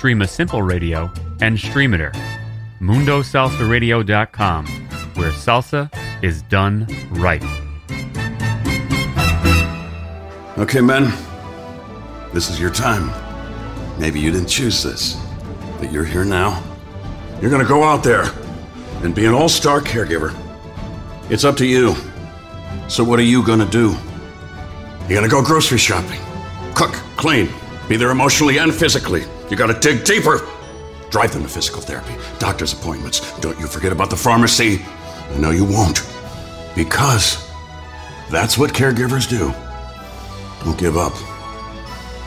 Stream a Simple Radio, and Streamiter. MundoSalsaRadio.com, where salsa is done right. Okay, men. This is your time. Maybe you didn't choose this, but you're here now. You're gonna go out there and be an all star caregiver. It's up to you. So, what are you gonna do? You're gonna go grocery shopping, cook, clean, be there emotionally and physically. You gotta dig deeper. Drive them to physical therapy, doctor's appointments. Don't you forget about the pharmacy. I know you won't. Because that's what caregivers do. Don't give up.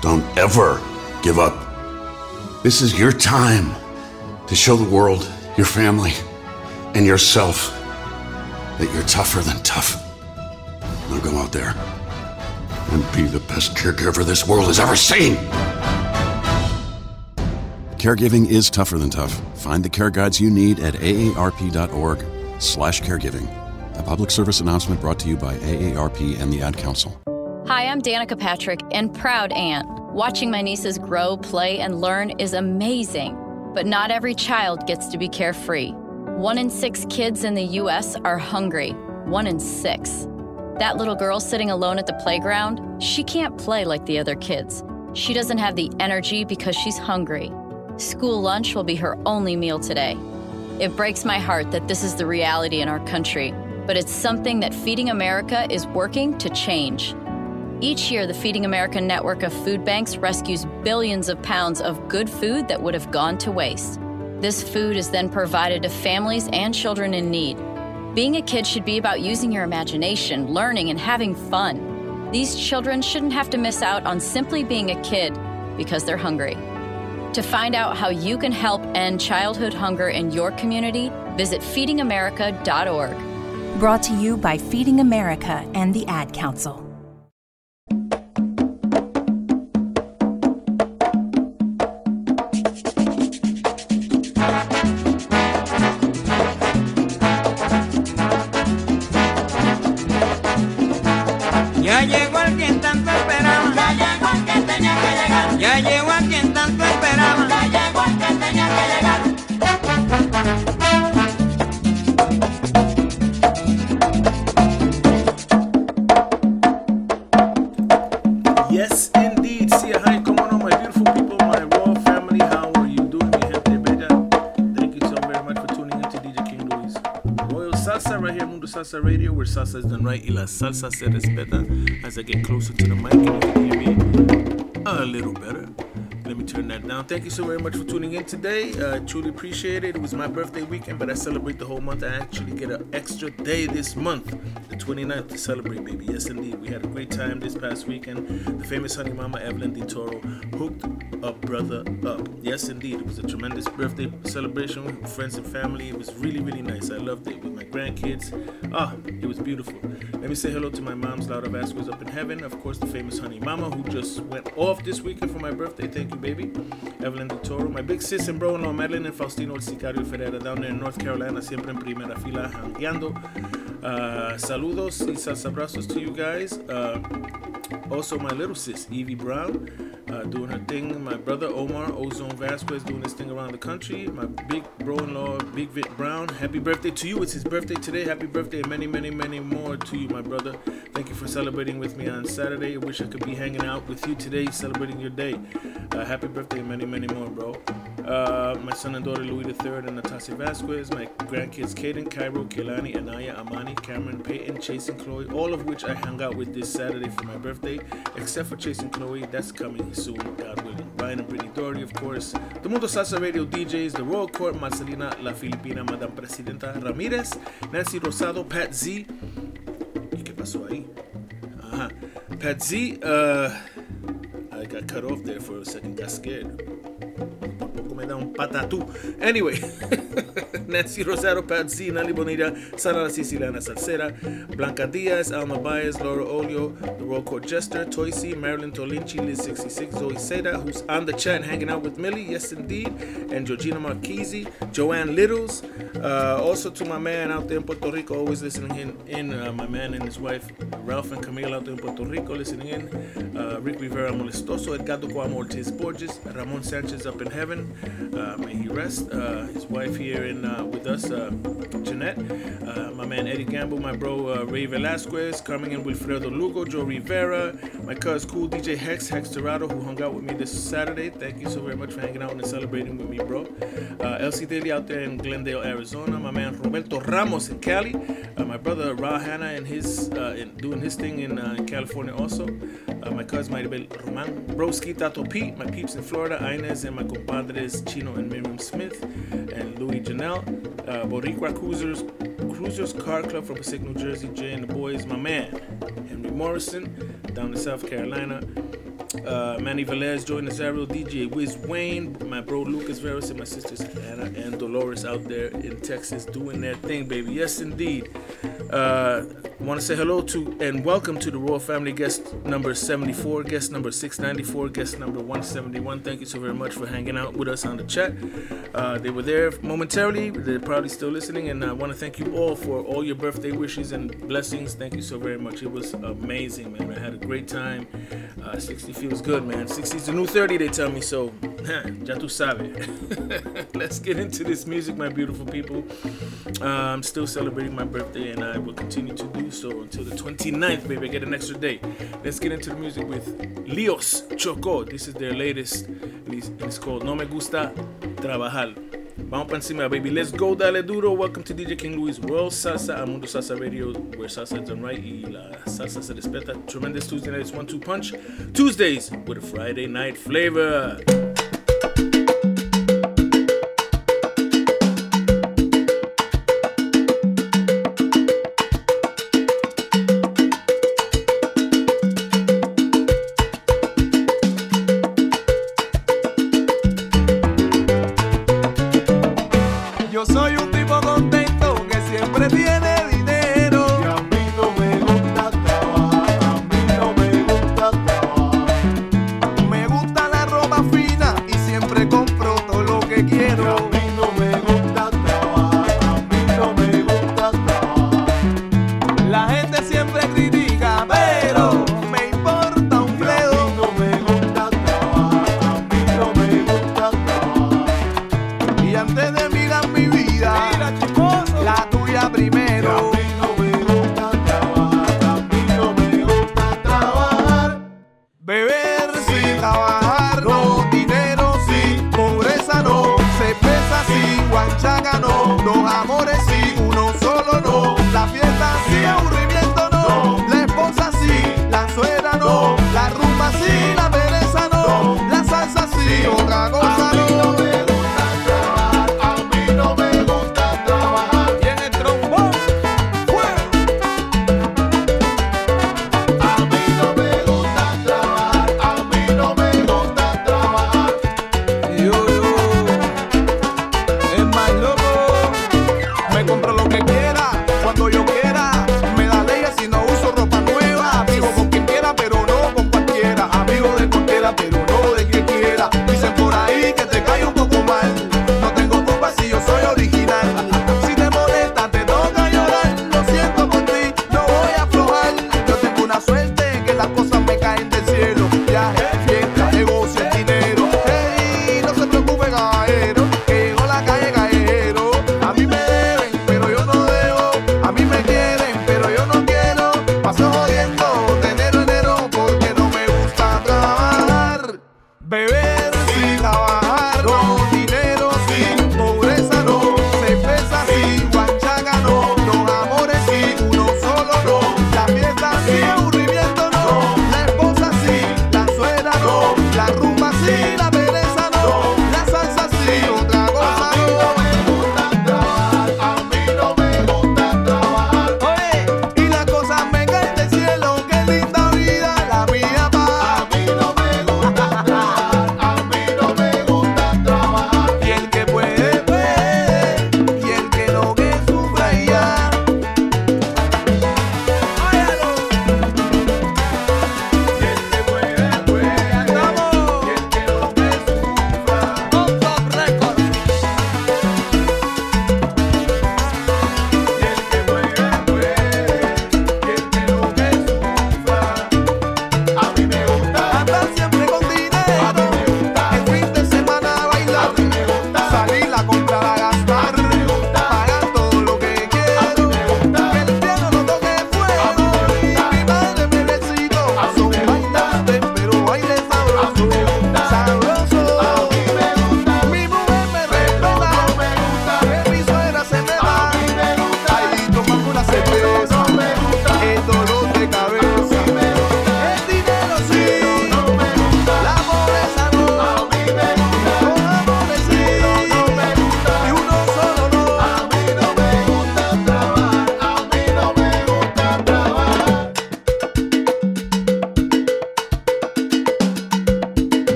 Don't ever give up. This is your time to show the world, your family, and yourself that you're tougher than tough. Now go out there and be the best caregiver this world has ever seen. Caregiving is tougher than tough. Find the care guides you need at aarp.org slash caregiving. A public service announcement brought to you by AARP and the Ad Council. Hi, I'm Danica Patrick and proud aunt. Watching my nieces grow, play, and learn is amazing. But not every child gets to be carefree. One in six kids in the U.S. are hungry. One in six. That little girl sitting alone at the playground, she can't play like the other kids. She doesn't have the energy because she's hungry. School lunch will be her only meal today. It breaks my heart that this is the reality in our country, but it's something that Feeding America is working to change. Each year, the Feeding America network of food banks rescues billions of pounds of good food that would have gone to waste. This food is then provided to families and children in need. Being a kid should be about using your imagination, learning, and having fun. These children shouldn't have to miss out on simply being a kid because they're hungry. To find out how you can help end childhood hunger in your community, visit feedingamerica.org. Brought to you by Feeding America and the Ad Council. Salsa right here, Mundo Salsa Radio, where salsa is done right y la salsa se respeta. As I get closer to the mic, you can hear me a little better. Let me turn that down. Thank you so very much for tuning in today. Uh, truly appreciate it. It was my birthday weekend, but I celebrate the whole month. I actually get an extra day this month, the 29th, to celebrate, baby. Yes, indeed. We had a great time this past weekend. The famous honey mama Evelyn Di Toro hooked a brother up. Yes, indeed. It was a tremendous birthday celebration with friends and family. It was really, really nice. I loved it with my grandkids. Ah, it was beautiful. Let me say hello to my mom's Laura Vazquez up in heaven. Of course, the famous honey mama who just went off this weekend for my birthday. Thank you, baby. Evelyn Di Toro. My big sis and bro-in-law Madeline and Faustino El Sicario Ferreira down there in North Carolina, siempre en primera fila, jangueando. Uh, saludos y salsabrazos to you guys. Uh, also, my little sis, Evie Brown, uh, doing her thing. My brother, Omar Ozone Vazquez, doing his thing around the country. My big bro in law, Big Vic Brown. Happy birthday to you. It's his birthday today. Happy birthday and many, many, many more to you, my brother. Thank you for celebrating with me on Saturday. I wish I could be hanging out with you today, celebrating your day. Uh, happy birthday and many, many more, bro. Uh, my son and daughter, Louis III and Natasha Vazquez. My grandkids, Kaden, Cairo, Kelani, Anaya, Amani, Cameron, Peyton, Chase, and Chloe. All of which I hung out with this Saturday for my birthday, except for Chase and Chloe. That's coming soon, God willing. Ryan and Brittany Doherty, of course. The Mundo Salsa Radio DJs, the Royal Court, Marcelina La Filipina, Madame Presidenta Ramirez, Nancy Rosado, Pat Z. ¿Y qué pasó ahí? Pat Z, uh, I got cut off there for a second, got scared. Da un patatú. Anyway, Nancy Rosado, Pat Z, Nali Bonita, Sara La Siciliana Salsera, Blanca Diaz, Alma Baez, Laura Olio, the Royal Court Jester, Toisi, Marilyn Tolinchi, Liz 66, Zoe Seda, who's on the chat hanging out with Millie, yes indeed, and Georgina Marchese, Joanne Littles, uh, also to my man out there in Puerto Rico, always listening in, in uh, my man and his wife, Ralph and Camille out there in Puerto Rico, listening in, uh, Rick Rivera Molestoso, Edgardo Cuamo Ortiz Borges, Ramon Sanchez up in heaven, may he rest, uh, his wife here in uh, with us, uh, Jeanette, uh, my man Eddie Gamble, my bro uh, Ray Velasquez, Carmen and Wilfredo Lugo, Joe Rivera, my cousin cool DJ Hex, Hex Dorado, who hung out with me this Saturday. Thank you so very much for hanging out and celebrating with me, bro. Uh, Elsie Daly out there in Glendale, Arizona, my man Roberto Ramos in Cali, uh, my brother Ra Hanna and his uh, in, doing his thing in, uh, in California also, uh, my cousin Maribel Roman, Broski Tato Pete, my peeps in Florida, Inez and my compadres Chino and Miriam Smith, and Louis Janelle, uh, Boricua Cruisers, Cruisers Car Club from Passaic, New Jersey, Jay and the boys, my man Henry Morrison down in South Carolina. Uh, Manny Velez, Joy Nazario, DJ Wiz Wayne, my bro Lucas Veras, and my sisters Anna and Dolores out there in Texas doing their thing, baby. Yes, indeed. Uh, Want to say hello to and welcome to the Royal Family guest number 74, guest number 694, guest number 171. Thank you so very much for hanging out with us on the chat. Uh, they were there momentarily, they're probably still listening, and I want to thank you all for all your birthday wishes and blessings. Thank you so very much. It was amazing, man. I had a great time. Uh, 60 feels good, man. 60 is the new 30, they tell me, so ya tu sabe. Let's get into this music, my beautiful people. Uh, I'm still celebrating my birthday, and I will continue to do so until the 29th, baby. Get an extra day. Let's get into the music with Lios Choco. This is their latest, and it's called No Me Gusta Trabajar. Vamos para encima, baby. Let's go, dale duro. Welcome to DJ King Louie's Royal Salsa, al Mundo Salsa Radio, where salsa is done right y la salsa se respeta. Tremendous Tuesday nights, one two punch. Tuesdays with a Friday night flavor.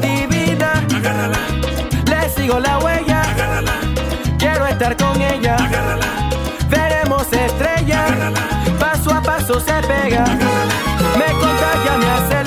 divina. Agárrala. Le sigo la huella. Agárrala. Quiero estar con ella. Agárrala. Veremos estrellas. Agárrala. Paso a paso se pega. Agárrala. Me contagia, me acelera.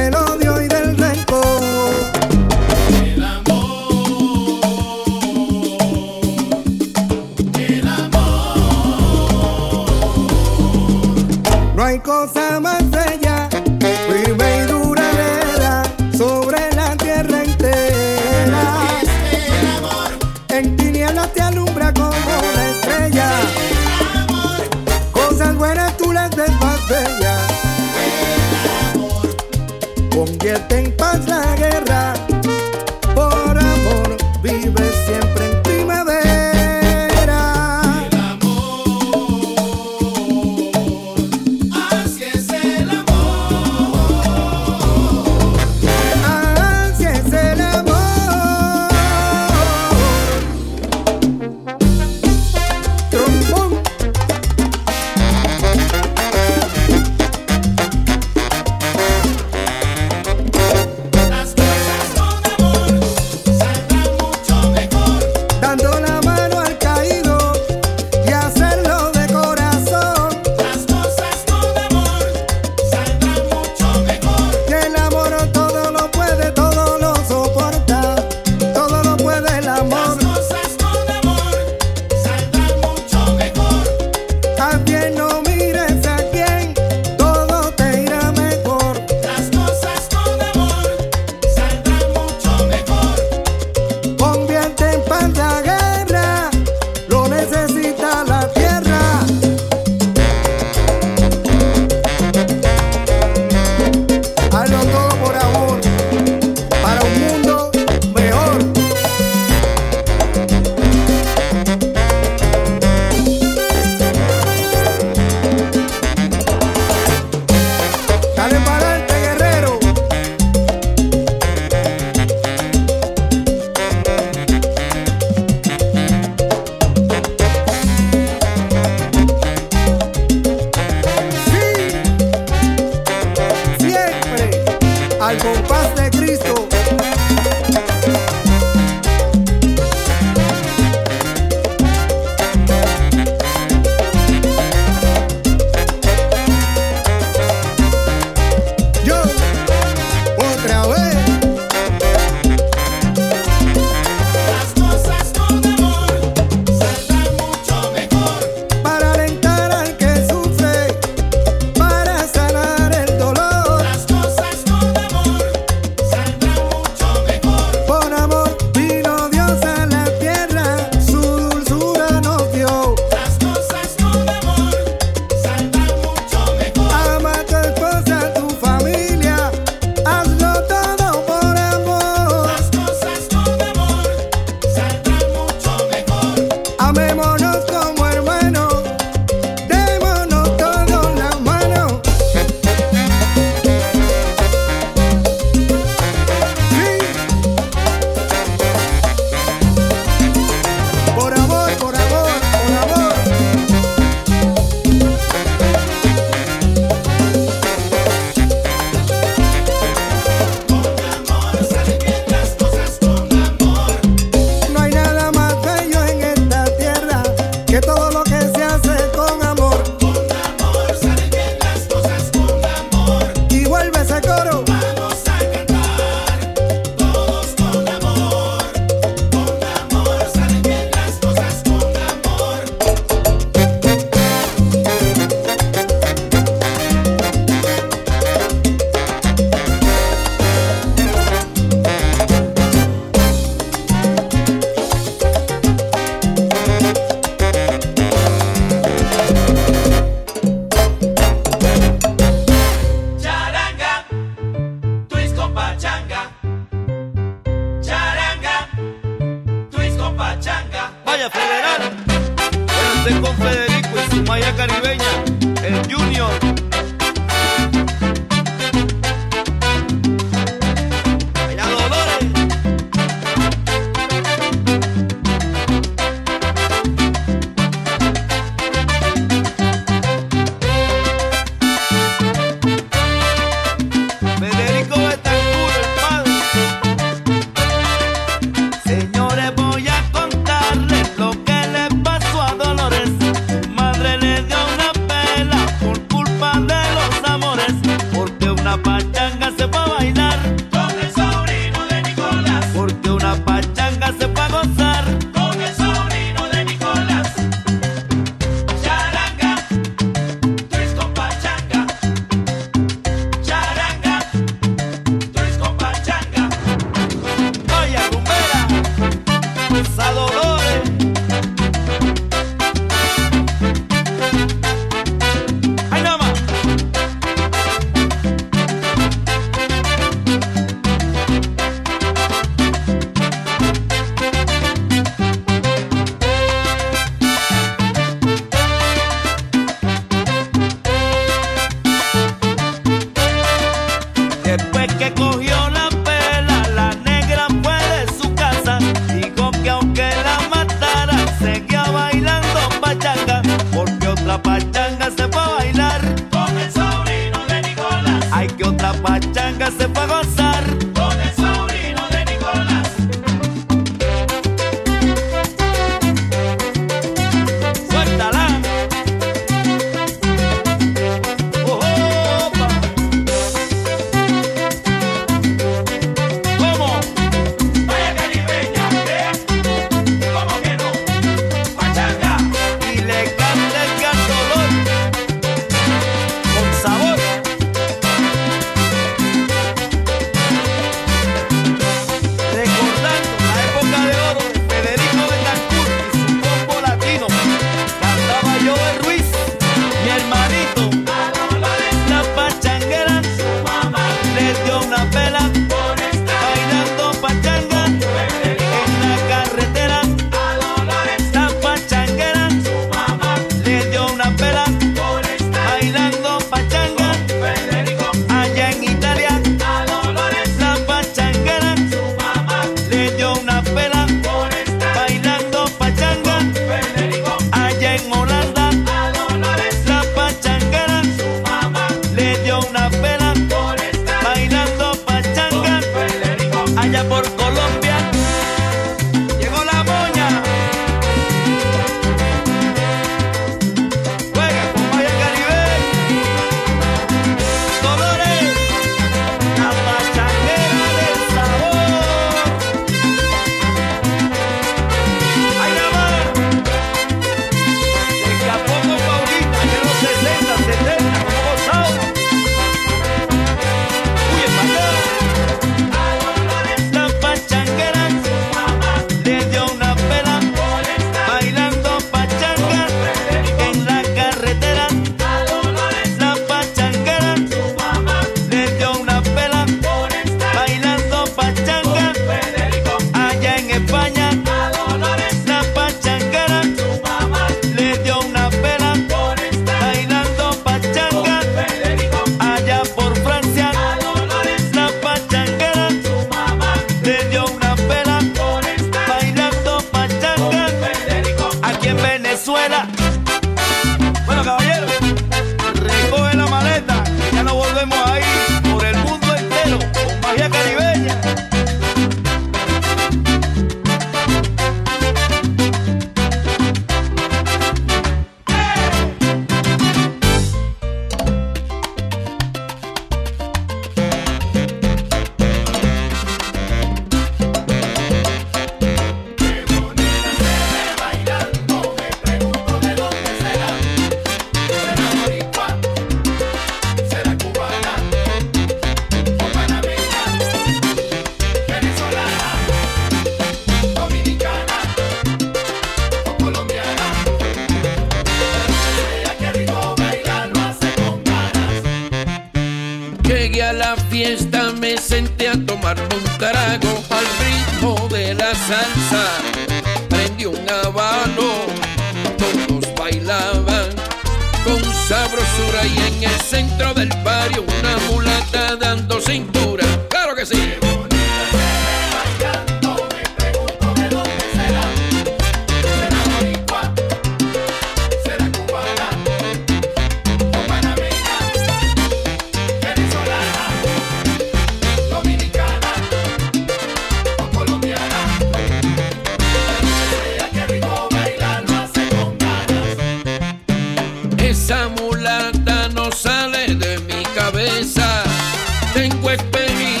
esperimos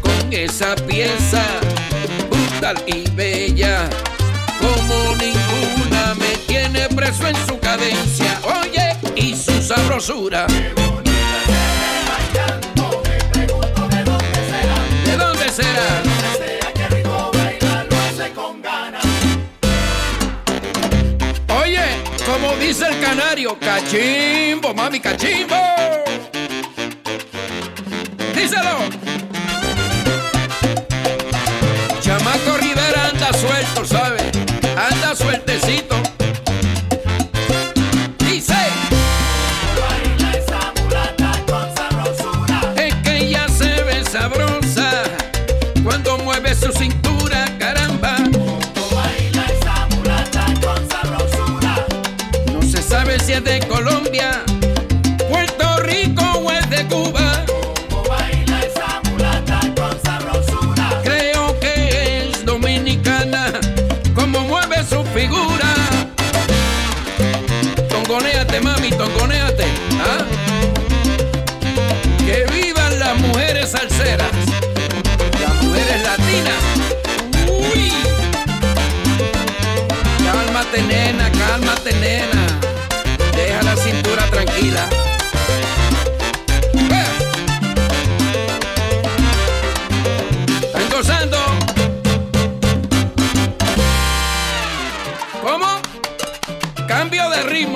con esa pieza brutal y bella, como ninguna me tiene preso en su cadencia, oye, y su sabrosura. ¿De dónde será? Oye, Como dice el canario, cachimbo, mami, cachimbo. Chamaco Rivera anda suelto, ¿sabe? Anda sueltecito.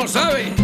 sabe.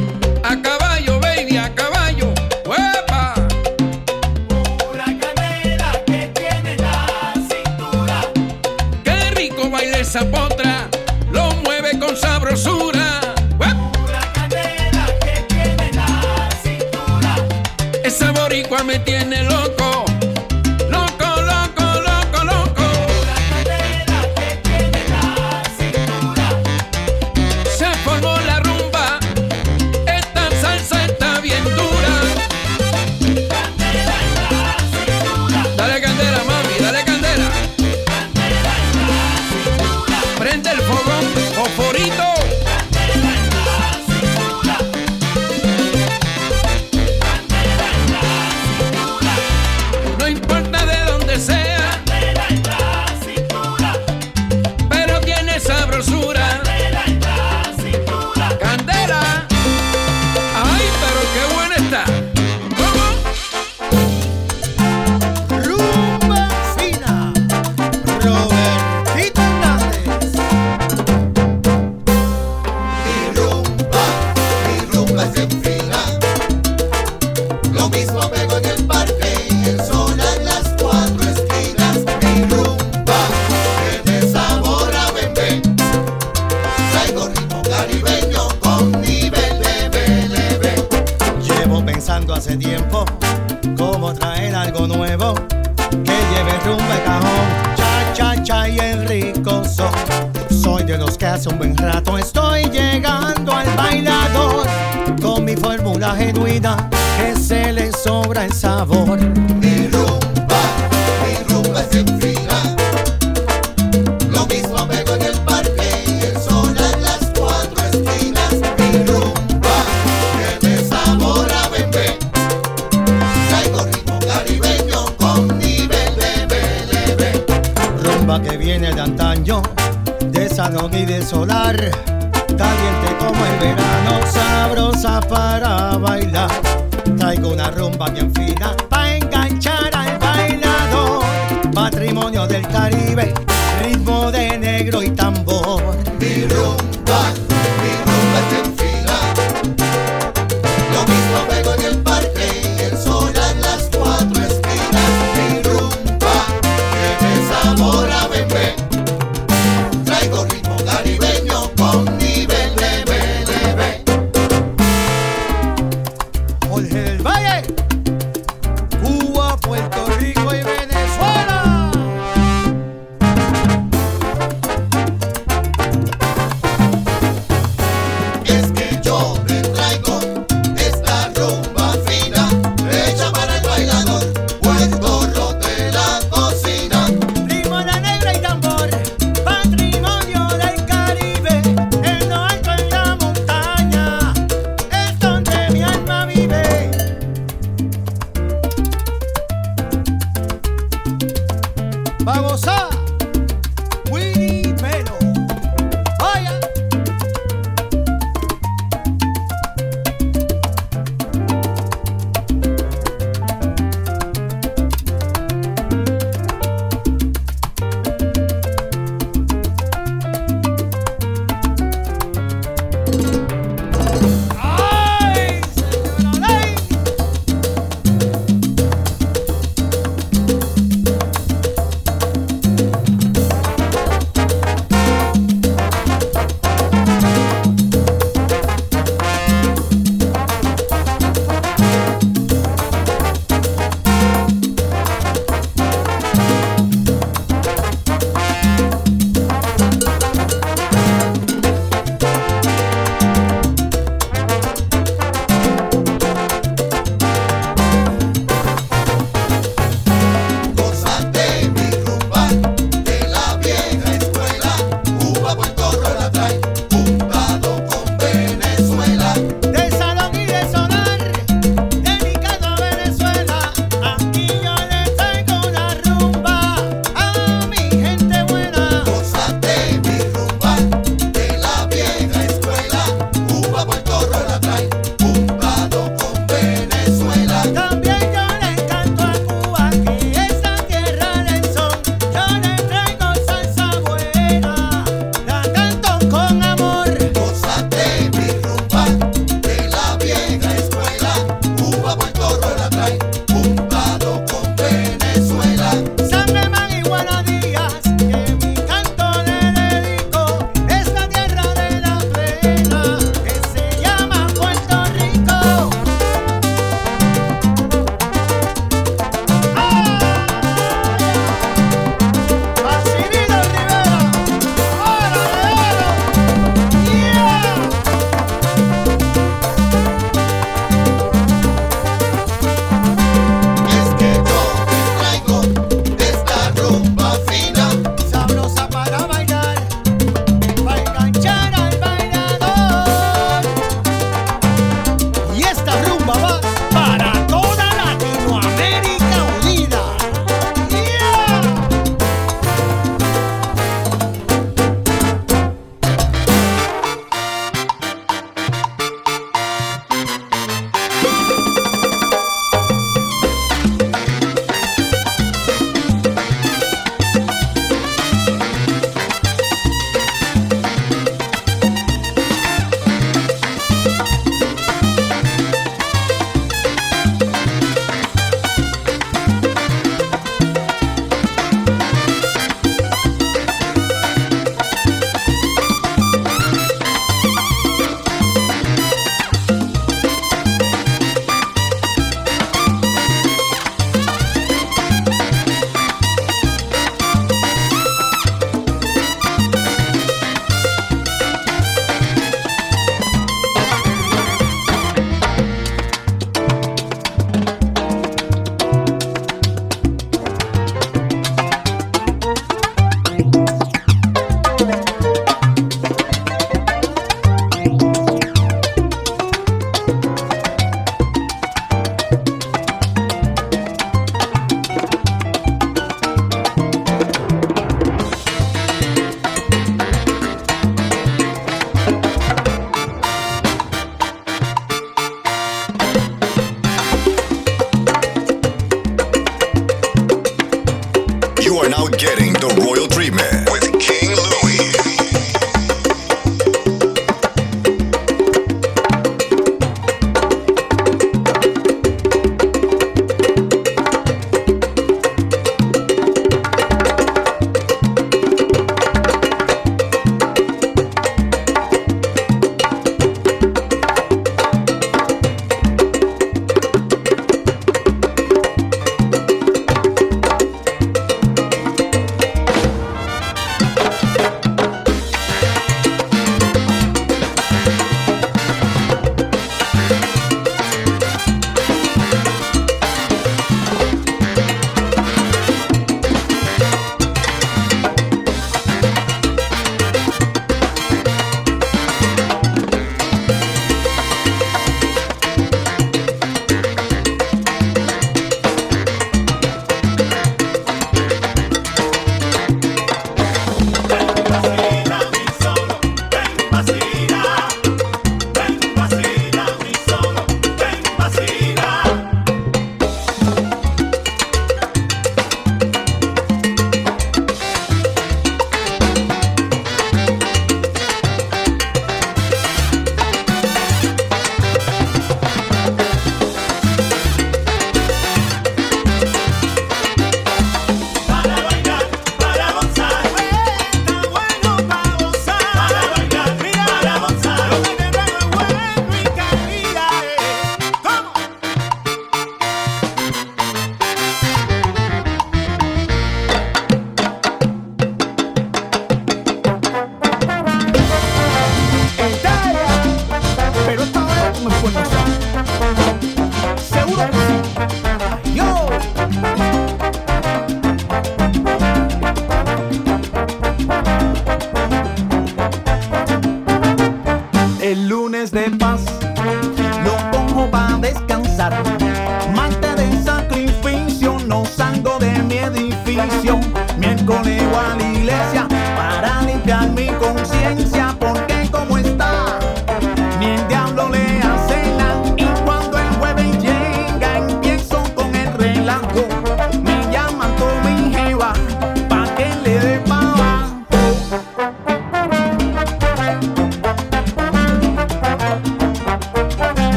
solar.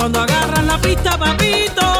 Cuando agarras la pista, papito,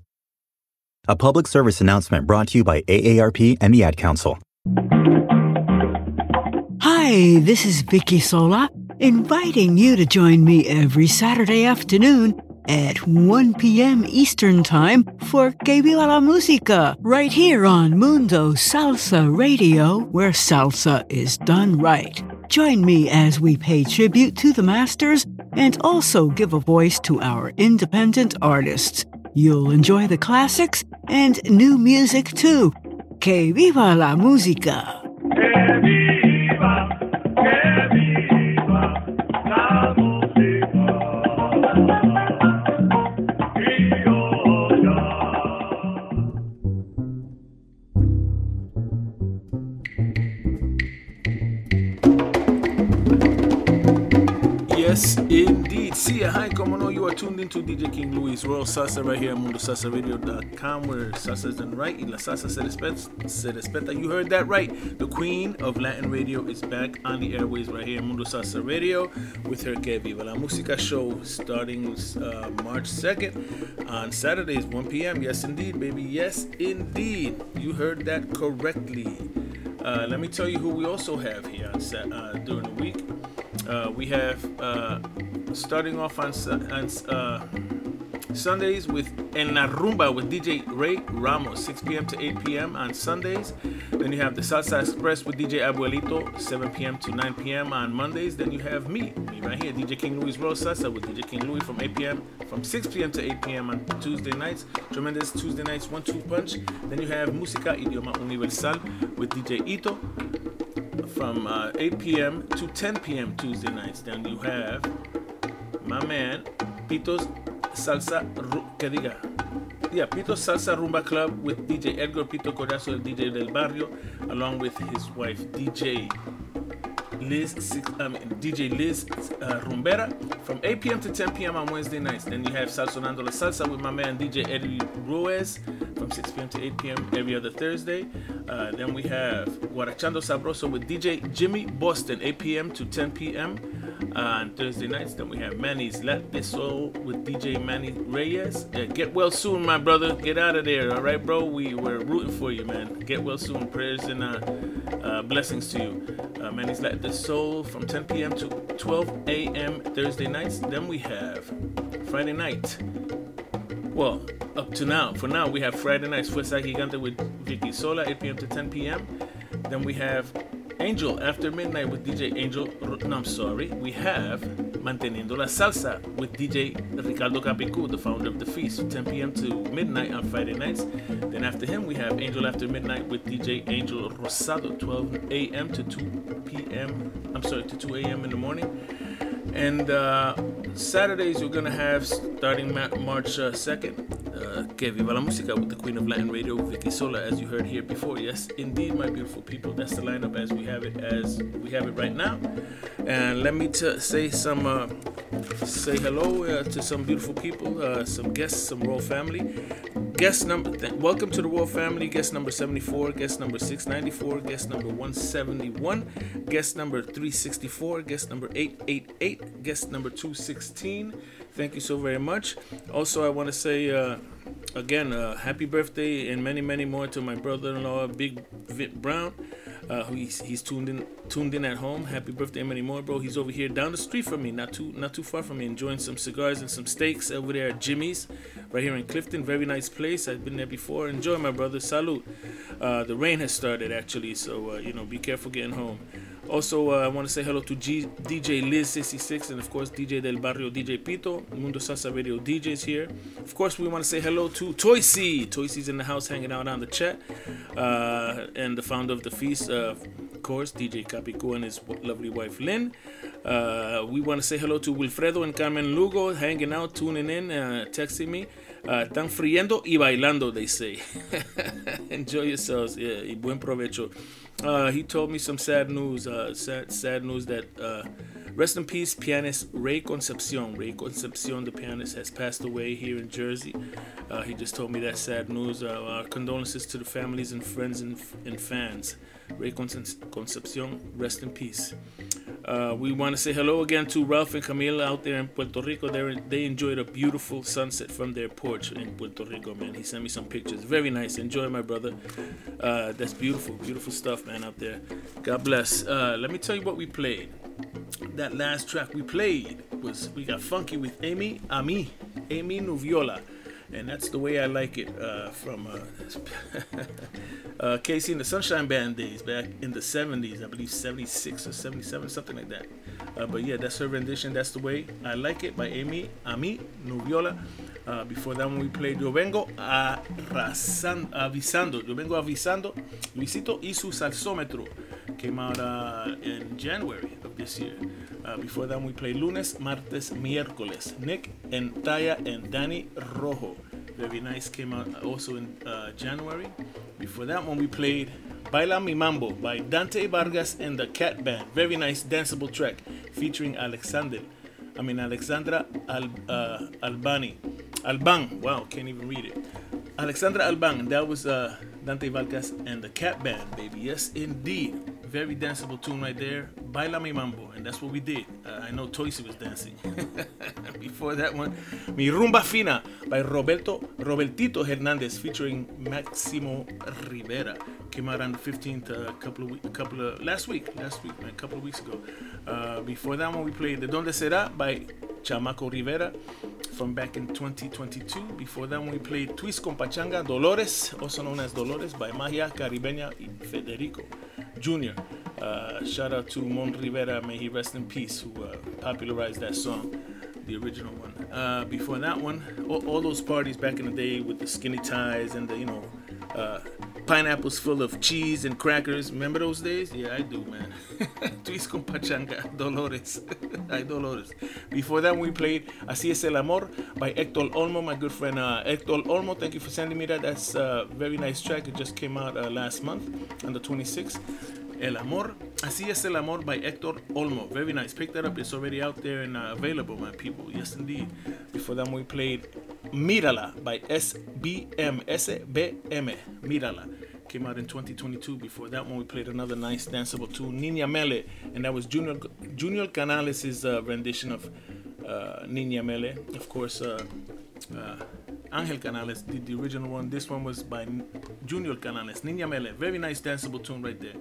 A public service announcement brought to you by AARP and the Ad Council. Hi, this is Vicky Sola, inviting you to join me every Saturday afternoon at 1 p.m. Eastern Time for Que Viva la Música, right here on Mundo Salsa Radio, where salsa is done right. Join me as we pay tribute to the masters and also give a voice to our independent artists. You'll enjoy the classics and new music too. Que viva la música! Yes, indeed. See ya. Hi, como no, you are tuned into DJ King Louie Royal Salsa right here at MundoSalsaRadio.com where salsa done right y la salsa se respeta, se respeta. You heard that right. The queen of Latin radio is back on the airways right here at Mundo Salsa Radio with her Que Viva La Música show starting uh, March 2nd on Saturdays, 1 p.m. Yes, indeed, baby. Yes, indeed. You heard that correctly. Uh, let me tell you who we also have here on uh, during the week. Uh, we have uh, starting off on, on uh, Sundays with En La Rumba with DJ Ray Ramos, 6 p.m. to 8 p.m. on Sundays. Then you have the Salsa Express with DJ Abuelito, 7 p.m. to 9 p.m. on Mondays. Then you have me, me right here, DJ King Louie Roll Salsa with DJ King Louie from 8 p.m. from 6 p.m. to 8 p.m. on Tuesday nights. Tremendous Tuesday nights one-two punch. Then you have Música Idioma Universal with DJ Ito from uh, 8 p.m. to 10 p.m. Tuesday nights. Then you have my man Pito's Salsa que diga. Yeah, Pito's Salsa Rumba Club with DJ Edgar Pito Collazo, el DJ del Barrio, along with his wife DJ Liz, um, DJ Liz uh, Rumbera from 8 p.m. to 10 p.m. on Wednesday nights. Then you have Salsonando la Salsa with my man DJ Eddie Ruiz from 6 p.m. to 8 p.m. every other Thursday. Uh, then we have Guarachando Sabroso with DJ Jimmy Boston, 8 p.m. to 10 p.m. on Thursday nights. Then we have Manny's Let This Soul with DJ Manny Reyes. Get well soon, my brother. Get out of there, all right, bro? We, we're rooting for you, man. Get well soon. Prayers and uh, uh, blessings to you. Uh, Manny's Let This Soul from 10 p.m. to 12 a.m. Thursday nights. Then we have Friday night. Well, up to now, for now, we have Friday nights Fuerza Gigante with Vicky Sola, 8 p.m. to 10 p.m. Then we have Angel after midnight with DJ Angel. No, I'm sorry. We have Manteniendo la Salsa with DJ Ricardo Capicu, the founder of The Feast, 10 p.m. to midnight on Friday nights. Then after him, we have Angel after midnight with DJ Angel Rosado, 12 a.m. to 2 p.m. I'm sorry, to 2 a.m. in the morning. And uh, Saturdays, you're going to have, starting Ma- March uh, 2nd, uh, Que Viva la Música with the Queen of Latin Radio, Vicky Sola, as you heard here before. Yes, indeed, my beautiful people. That's the lineup as we have it, as we have it right now. And let me t- say some, uh, say hello uh, to some beautiful people, uh, some guests, some royal family. Guest number, th- welcome to the royal family. Guest number 74, guest number 694, guest number 171, guest number 364, guest number 888, guest number 216. Thank you so very much. Also, I want to say uh, again, uh, happy birthday and many, many more to my brother-in-law, Big Vit Brown. Uh, who he's, he's tuned in tuned in at home. Happy birthday many more, bro. He's over here down the street from me, not too not too far from me, enjoying some cigars and some steaks over there at Jimmy's, right here in Clifton. Very nice place. I've been there before. Enjoy, my brother. Salute. Uh, the rain has started actually, so uh, you know, be careful getting home. Also, uh, I want to say hello to G- DJ Liz66 and, of course, DJ Del Barrio, DJ Pito, Mundo Salsa Radio DJs here. Of course, we want to say hello to Toysy. Toysy's in the house hanging out on the chat. Uh, and the founder of the feast, uh, of course, DJ Capicu and his lovely wife Lynn. Uh, we want to say hello to Wilfredo and Carmen Lugo hanging out, tuning in, uh, texting me. Uh, están friendo y bailando, they say. Enjoy yourselves. Yeah, y buen provecho. Uh, he told me some sad news. Uh, sad, sad news that uh, rest in peace, pianist Ray Concepcion. Ray Concepcion, the pianist, has passed away here in Jersey. Uh, he just told me that sad news. Uh, our condolences to the families and friends and, and fans. Ray Concepcion, rest in peace. Uh, we want to say hello again to Ralph and Camila out there in Puerto Rico. They they enjoyed a beautiful sunset from their porch in Puerto Rico, man. He sent me some pictures. Very nice. Enjoy, my brother. Uh, that's beautiful, beautiful stuff, man, out there. God bless. Uh, let me tell you what we played. That last track we played was we got funky with Amy Ami, Amy Nuviola. And that's the way I like it uh, from uh, uh, KC and the Sunshine Band days back in the 70s, I believe 76 or 77, something like that. Uh, but yeah, that's her rendition. That's the way I like it by Amy Ami Nuviola. Uh, before that one, we played Yo Vengo arrasan- Avisando. Yo Vengo Avisando. Luisito y su Salsómetro came out in January of this year. Uh, before that, we played Lunes, Martes, Miércoles. Nick and Taya and Danny Rojo. Very nice. Came out also in uh, January. Before that one, we played Baila Mi Mambo by Dante Vargas and the Cat Band. Very nice danceable track featuring Alexander. I mean Alexandra Al, uh, Albani. Alban. Wow, can't even read it. Alexandra Alban. That was uh, Dante Vargas and the Cat Band, baby. Yes, indeed. Very danceable tune right there. Baila Mi Mambo. And that's what we did. Uh, I know Toysy was dancing. Before that one, Mi Rumba Fina by Roberto Robertito Hernandez featuring Maximo Rivera. Came out on the 15th, a uh, couple of week, couple of last week, last week, a couple of weeks ago. Uh, before that one, we played De Donde Será by Chamaco Rivera from back in 2022. Before that we played Twist con Pachanga Dolores, also known as Dolores, by Magia Caribeña y Federico Jr. Uh, shout out to Mon Rivera, may he rest in peace, who uh, popularized that song the original one. Uh, before that one, all, all, those parties back in the day with the skinny ties and the, you know, uh, pineapples full of cheese and crackers. Remember those days? Yeah, I do, man. Twist con pachanga, Dolores. Ay, Dolores. Before that, we played Así es el amor by Hector Olmo, my good friend uh, Hector Olmo. Thank you for sending me that. That's a very nice track. It just came out uh, last month on the 26th. El Amor, Así es el Amor by Hector Olmo. Very nice. Pick that up. It's already out there and uh, available, my people. Yes, indeed. Before that, we played Mírala by SBM. SBM. Mírala. Came out in 2022. Before that one, we played another nice danceable tune, Niña Mele. And that was Junior, Junior Canales' uh, rendition of uh, Niña Mele. Of course, uh, uh, Angel Canales did the original one. This one was by Junior Canales, Niña Mele. Very nice danceable tune right there.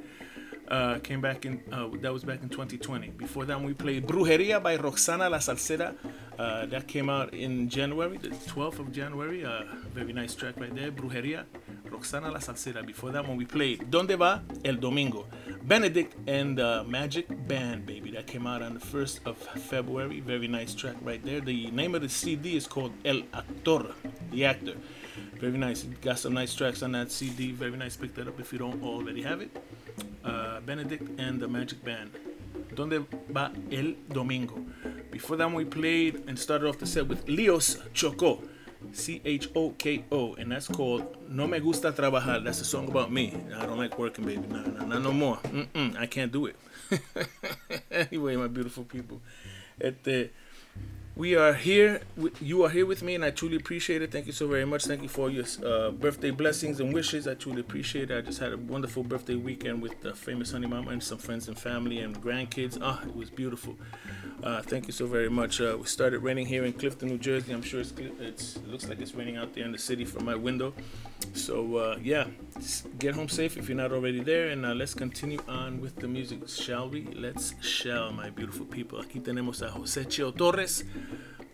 Uh, came back in, uh, that was back in 2020. Before that, we played Brujeria by Roxana La Salsera. Uh, that came out in January, the 12th of January. Uh, very nice track right there, Brujeria, Roxana La Salsera. Before that one, we played Donde Va El Domingo. Benedict and Magic Band, baby. That came out on the 1st of February. Very nice track right there. The name of the CD is called El Actor, the actor. Very nice. Got some nice tracks on that CD. Very nice. Pick that up if you don't already have it. Uh, Benedict and the Magic Band. Donde va el domingo? Before that, we played and started off the set with Leos Choko, C H O K O, and that's called No Me Gusta Trabajar. That's a song about me. I don't like working, baby. No, no, not no more. Mm-mm, I can't do it. anyway, my beautiful people, este, we are here. You are here with me, and I truly appreciate it. Thank you so very much. Thank you for your uh, birthday blessings and wishes. I truly appreciate it. I just had a wonderful birthday weekend with the famous honey mama and some friends and family and grandkids. Ah, it was beautiful. Uh, thank you so very much. Uh, we started raining here in Clifton, New Jersey. I'm sure it's, it's it looks like it's raining out there in the city from my window. So uh, yeah, get home safe if you're not already there, and uh, let's continue on with the music, shall we? Let's shall, my beautiful people. Aquí tenemos a José Chio Torres.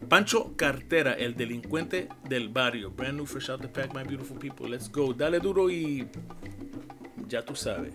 Pancho Cartera, el delincuente del barrio. Brand new fresh out the pack, my beautiful people. Let's go. Dale duro y ya tú sabes.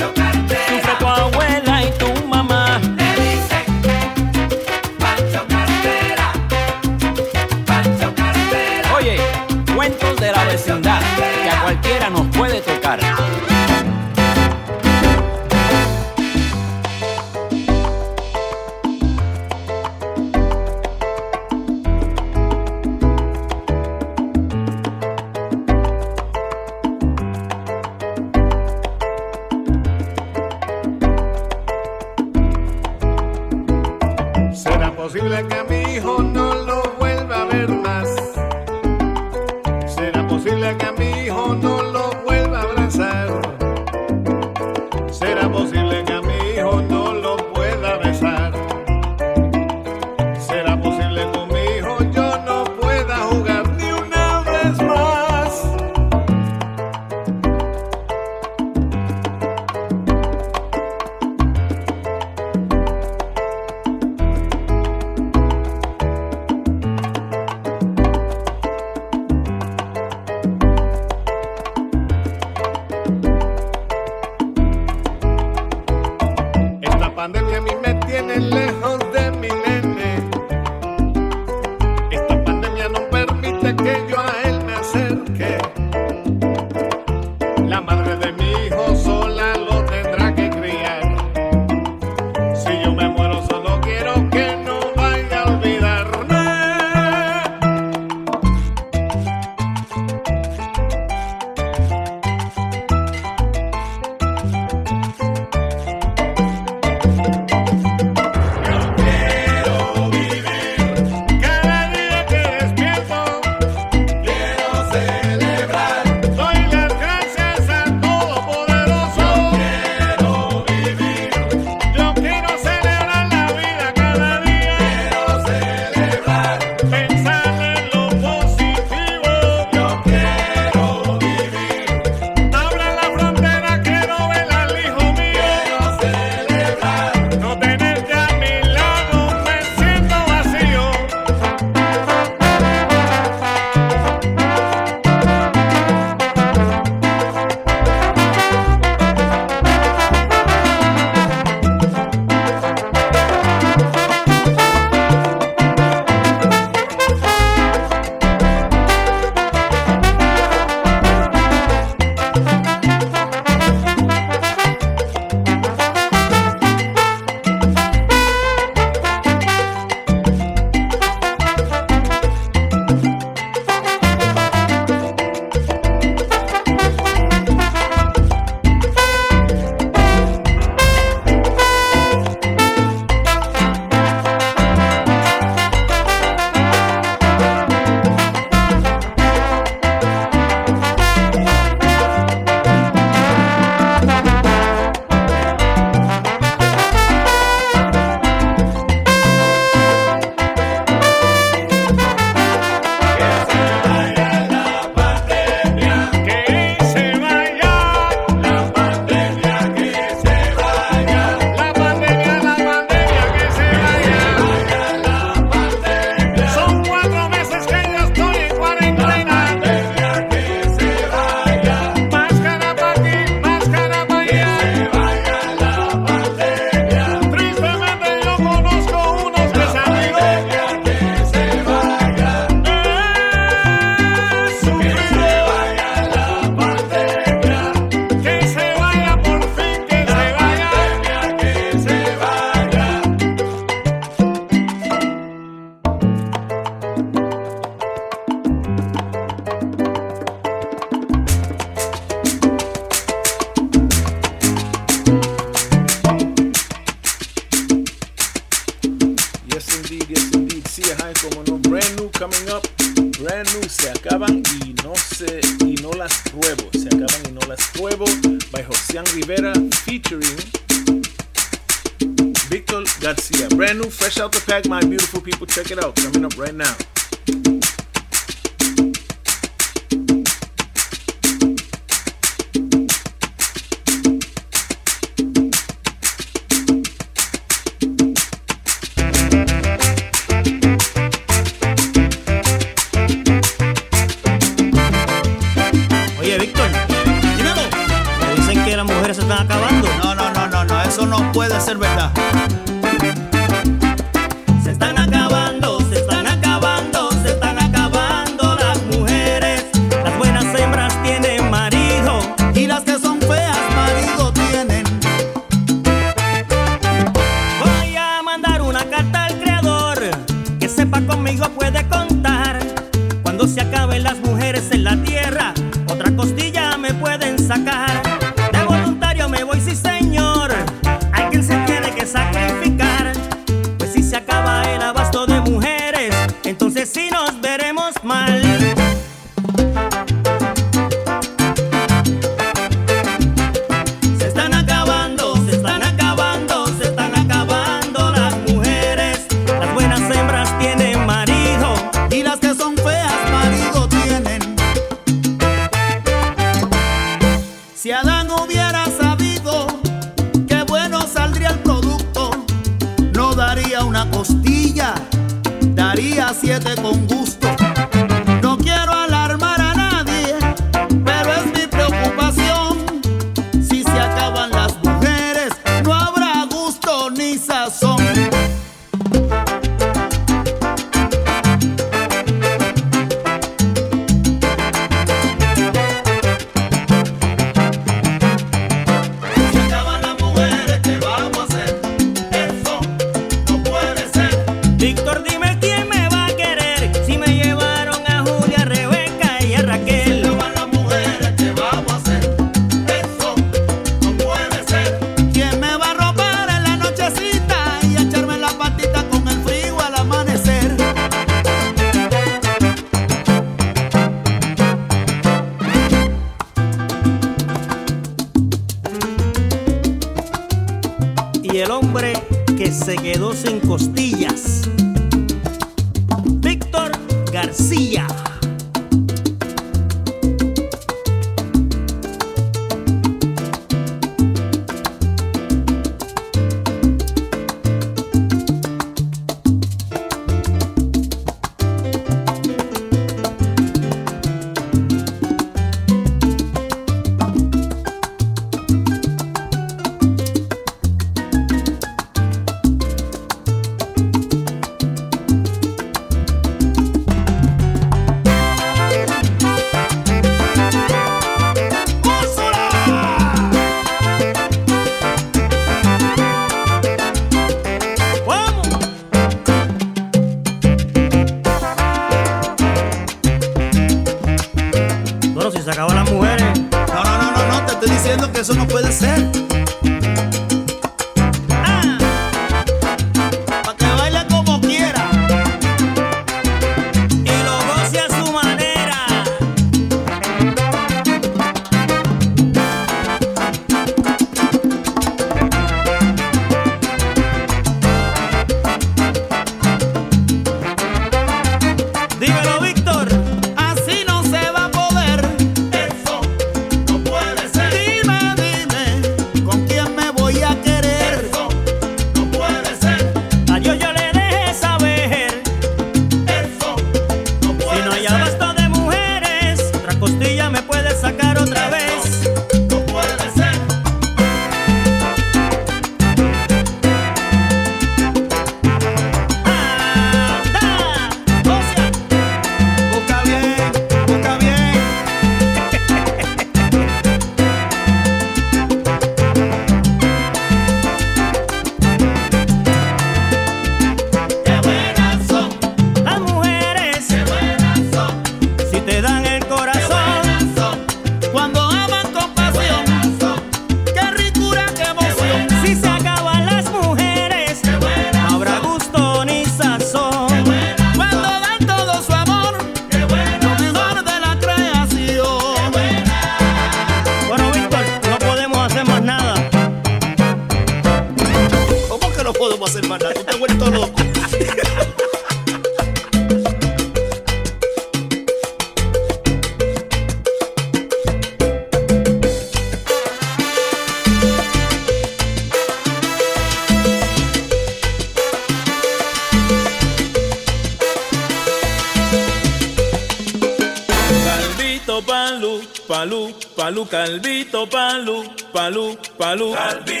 Calvito Palú, Palú, Palú. Calvito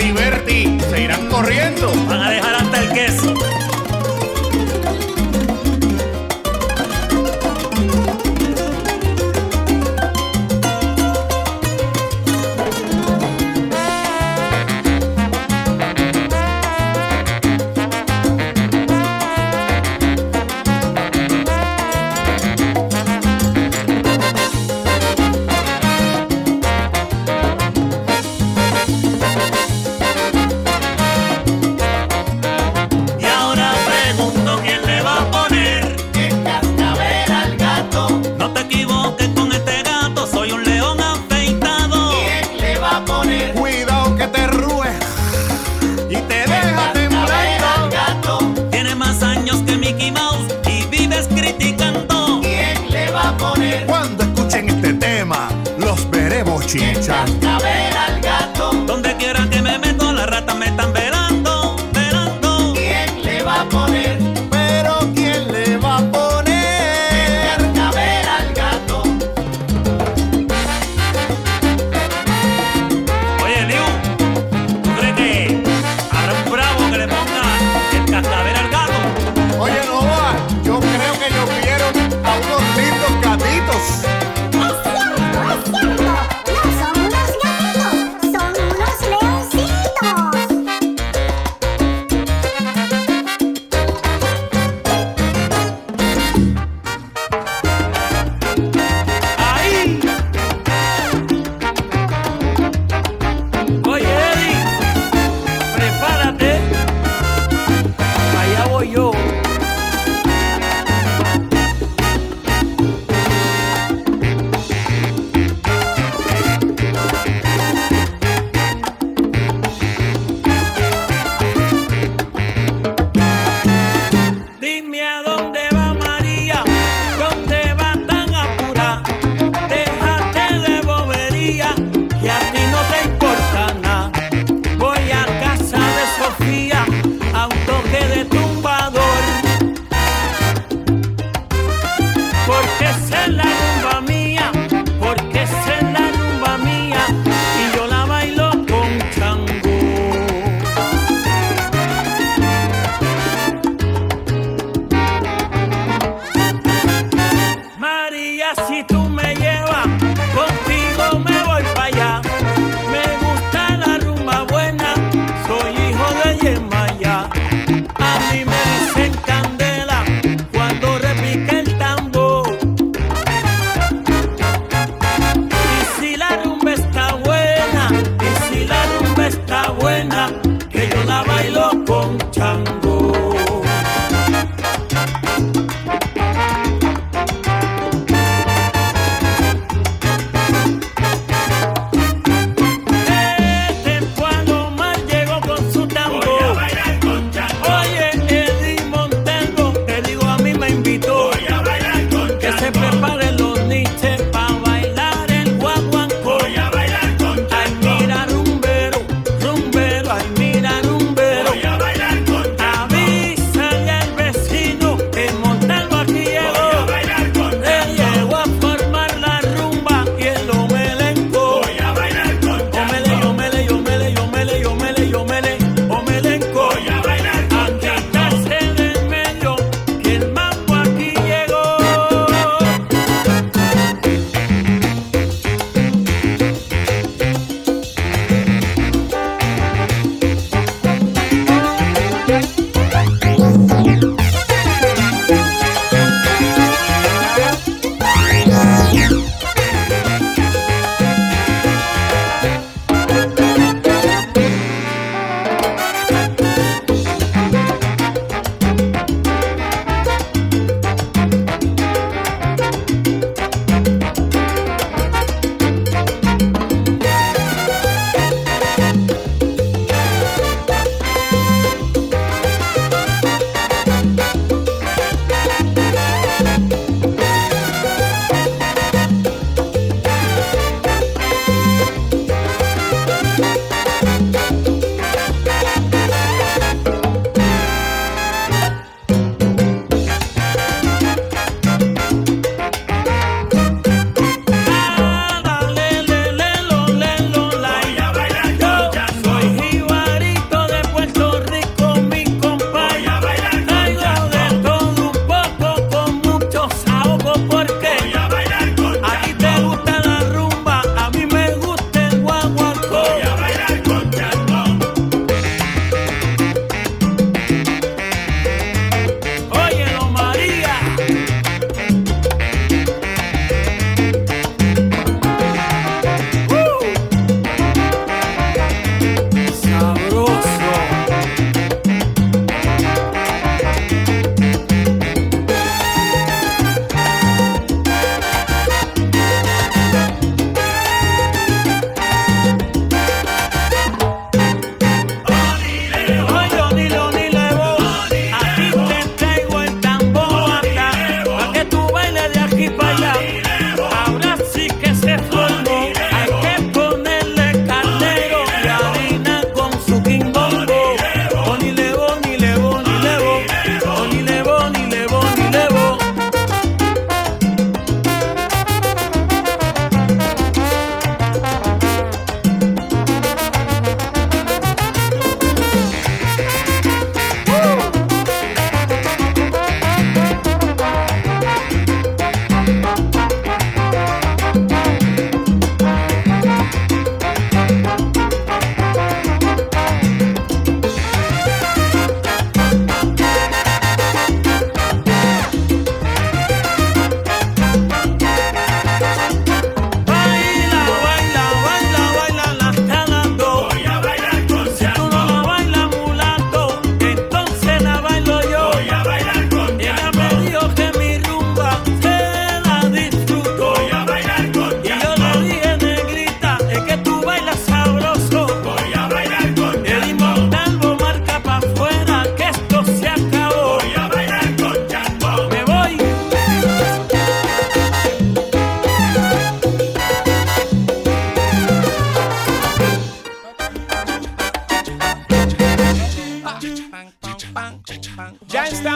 Feliberti, se irán corriendo.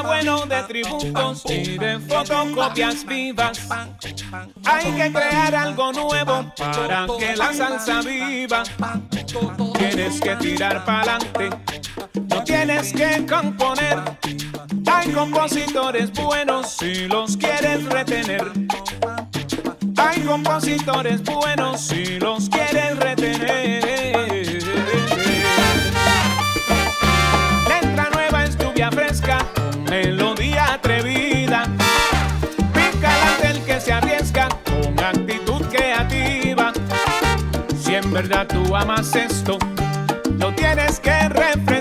bueno de tributos y de fotocopias vivas. Hay que crear algo nuevo para que la salsa viva. Tienes que tirar para adelante, no tienes que componer. Hay compositores buenos si los quieres retener. Hay compositores buenos si los quieres retener. Letra nueva, es lluvia fresca melodía atrevida. Pícala del que se arriesga con actitud creativa. Si en verdad tú amas esto, lo tienes que refrescar.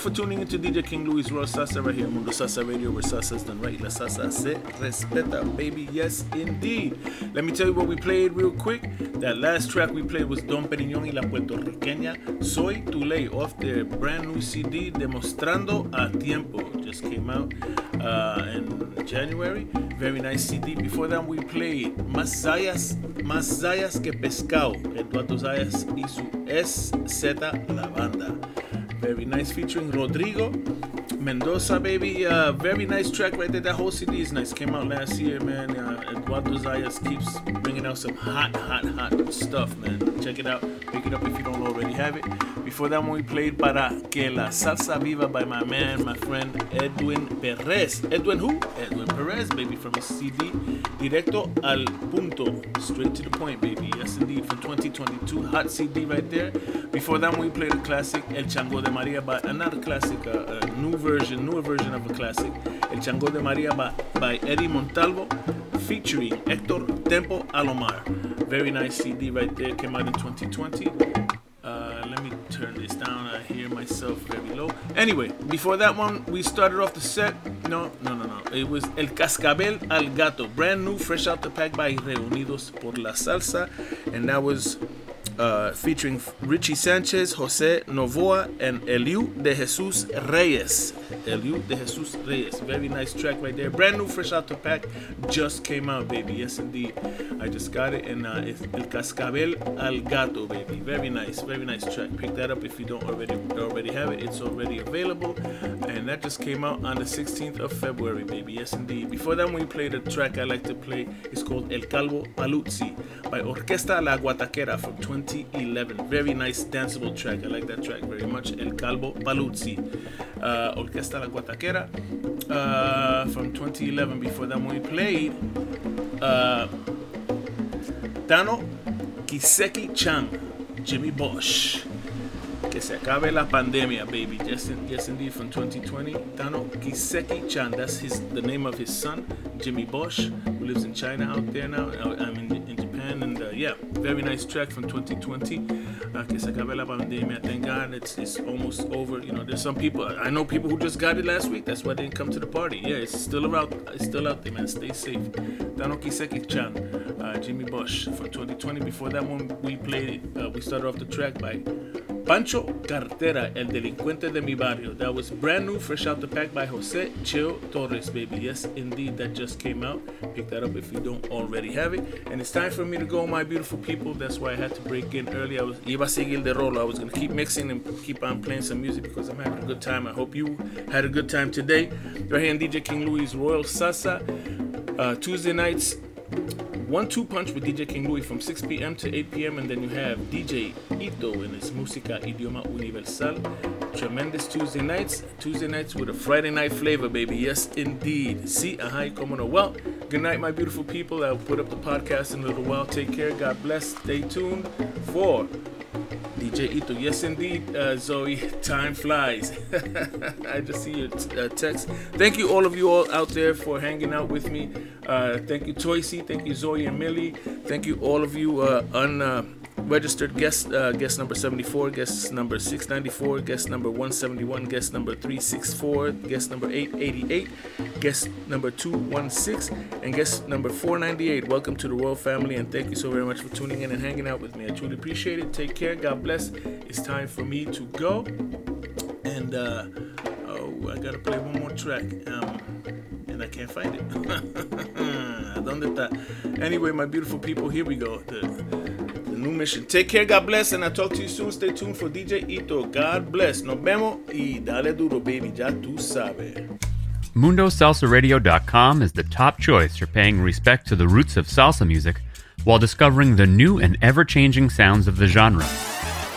For tuning into DJ King Louie's Royal Salsa right here on Mundo Salsa Radio, where salsa is done right. La salsa se respeta, baby. Yes, indeed. Let me tell you what we played real quick. That last track we played was Don Perignon y la puertorriqueña Soy Tu Ley off their brand new CD, Demostrando a Tiempo. Just came out uh, in January. Very nice CD. Before that, we played Más Zayas, Más Zayas que Pescado. Eduardo Zayas y su SZ La Banda. Nice featuring Rodrigo Mendoza, baby. Uh, very nice track right there. That whole CD is nice. Came out last year, man. Uh, Eduardo Zayas keeps bringing out some hot, hot, hot stuff, man. Check it out. Pick it up if you don't already have it. Before that one, we played Para Que La Salsa Viva by my man, my friend Edwin Perez. Edwin who? Edwin Perez, baby, from his CD Directo al Punto. Straight to the point, baby. Yes, indeed. From 2022. Hot CD right there. Before that we played a classic, El Chango de Maria, by another classic, uh, a new version, newer version of a classic. El Chango de Maria by, by Eddie Montalvo, featuring Hector Tempo Alomar. Very nice CD right there. Came out in 2020. Uh, let me turn this down. I hear myself very low. Anyway, before that one, we started off the set. No, no, no, no. It was El Cascabel al Gato, brand new, fresh out the pack by Reunidos por la Salsa, and that was uh, featuring Richie Sanchez, Jose Novoa, and Eliu de Jesus Reyes. Eliu de Jesus Reyes. Very nice track right there. Brand new, fresh out the pack. Just came out, baby. Yes, indeed. I just got it, and uh, it's El Cascabel al Gato, baby. Very nice, very nice track. Pick that up if you don't already already have it. It's already available, and that just came out on the 16th of February, baby. Yes, indeed. Before that, we played a track I like to play. It's called El Calvo Paluzzi by Orquesta La Guataquera from 2011. Very nice danceable track. I like that track very much. El Calvo Paluzzi, uh, Orquesta La Guataquera uh, from 2011. Before that, when we played uh, Tano Kiseki Chan, Jimmy Bosch. Que se acabe la pandemia, baby. Yes, in- yes indeed, from 2020. Tano Kiseki Chan, that's his the name of his son, Jimmy Bosch, who lives in China out there now. I'm in and uh, yeah, very nice track from 2020. Uh, que se acabe la pandemia. Thank God it's, it's almost over. You know, there's some people, I know people who just got it last week. That's why they didn't come to the party. Yeah, it's still around. It's still out there, man. Stay safe. Tano Kiseki Chan, uh, Jimmy Bosch from 2020. Before that one, we played, uh, we started off the track by Pancho Cartera, El Delincuente de Mi Barrio. That was brand new, fresh out the pack by Jose Cheo Torres, baby. Yes, indeed, that just came out. Pick that up if you don't already have it. And it's time for me to go, my beautiful people. That's why I had to break in early. I was iba a seguir de rolo. I was gonna keep mixing and keep on playing some music because I'm having a good time. I hope you had a good time today. Right here in DJ King Louie's Royal Salsa. Uh, Tuesday nights, one two punch with DJ King Louie from 6 p.m. to 8 p.m. and then you have DJ Ito in his Música Idioma Universal. Tremendous Tuesday nights. Tuesday nights with a Friday night flavor, baby. Yes, indeed. See, aha, como no. Well, good night, my beautiful people. I'll put up the podcast in a little while. Take care. God bless. Stay tuned for DJ Ito. Yes, indeed, uh, Zoe. Time flies. I just see your t- uh, text. Thank you, all of you all out there, for hanging out with me. Uh, thank you, Toysy. Thank you, Zoe and Millie. Thank you, all of you uh, un, uh, guests. Uh, guest number 74, guest number 694, guest number 171, guest number 364, guest number 888, guest number 216, and guest number 498. Welcome to the Royal Family, and thank you so very much for tuning in and hanging out with me. I truly appreciate it. Take care. God bless. It's time for me to go. And, uh, I gotta play one more track. Um, and I can't find it. ¿Dónde está? Anyway, my beautiful people, here we go. The, the new mission. Take care, God bless, and I'll talk to you soon. Stay tuned for DJ Ito. God bless. Nos vemos y dale duro, baby. Ya tú sabes. MundoSalsaRadio.com is the top choice for paying respect to the roots of salsa music while discovering the new and ever changing sounds of the genre.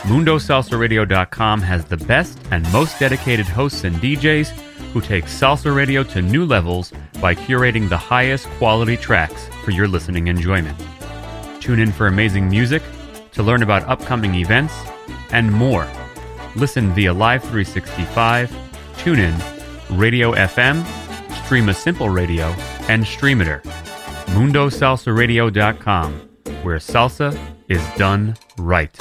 MundoSalsaRadio.com has the best and most dedicated hosts and DJs who take salsa radio to new levels by curating the highest quality tracks for your listening enjoyment. Tune in for amazing music, to learn about upcoming events, and more. Listen via Live 365, TuneIn, Radio FM, Streema Simple Radio, and Streamiter. MundoSalsaRadio.com, where salsa is done right.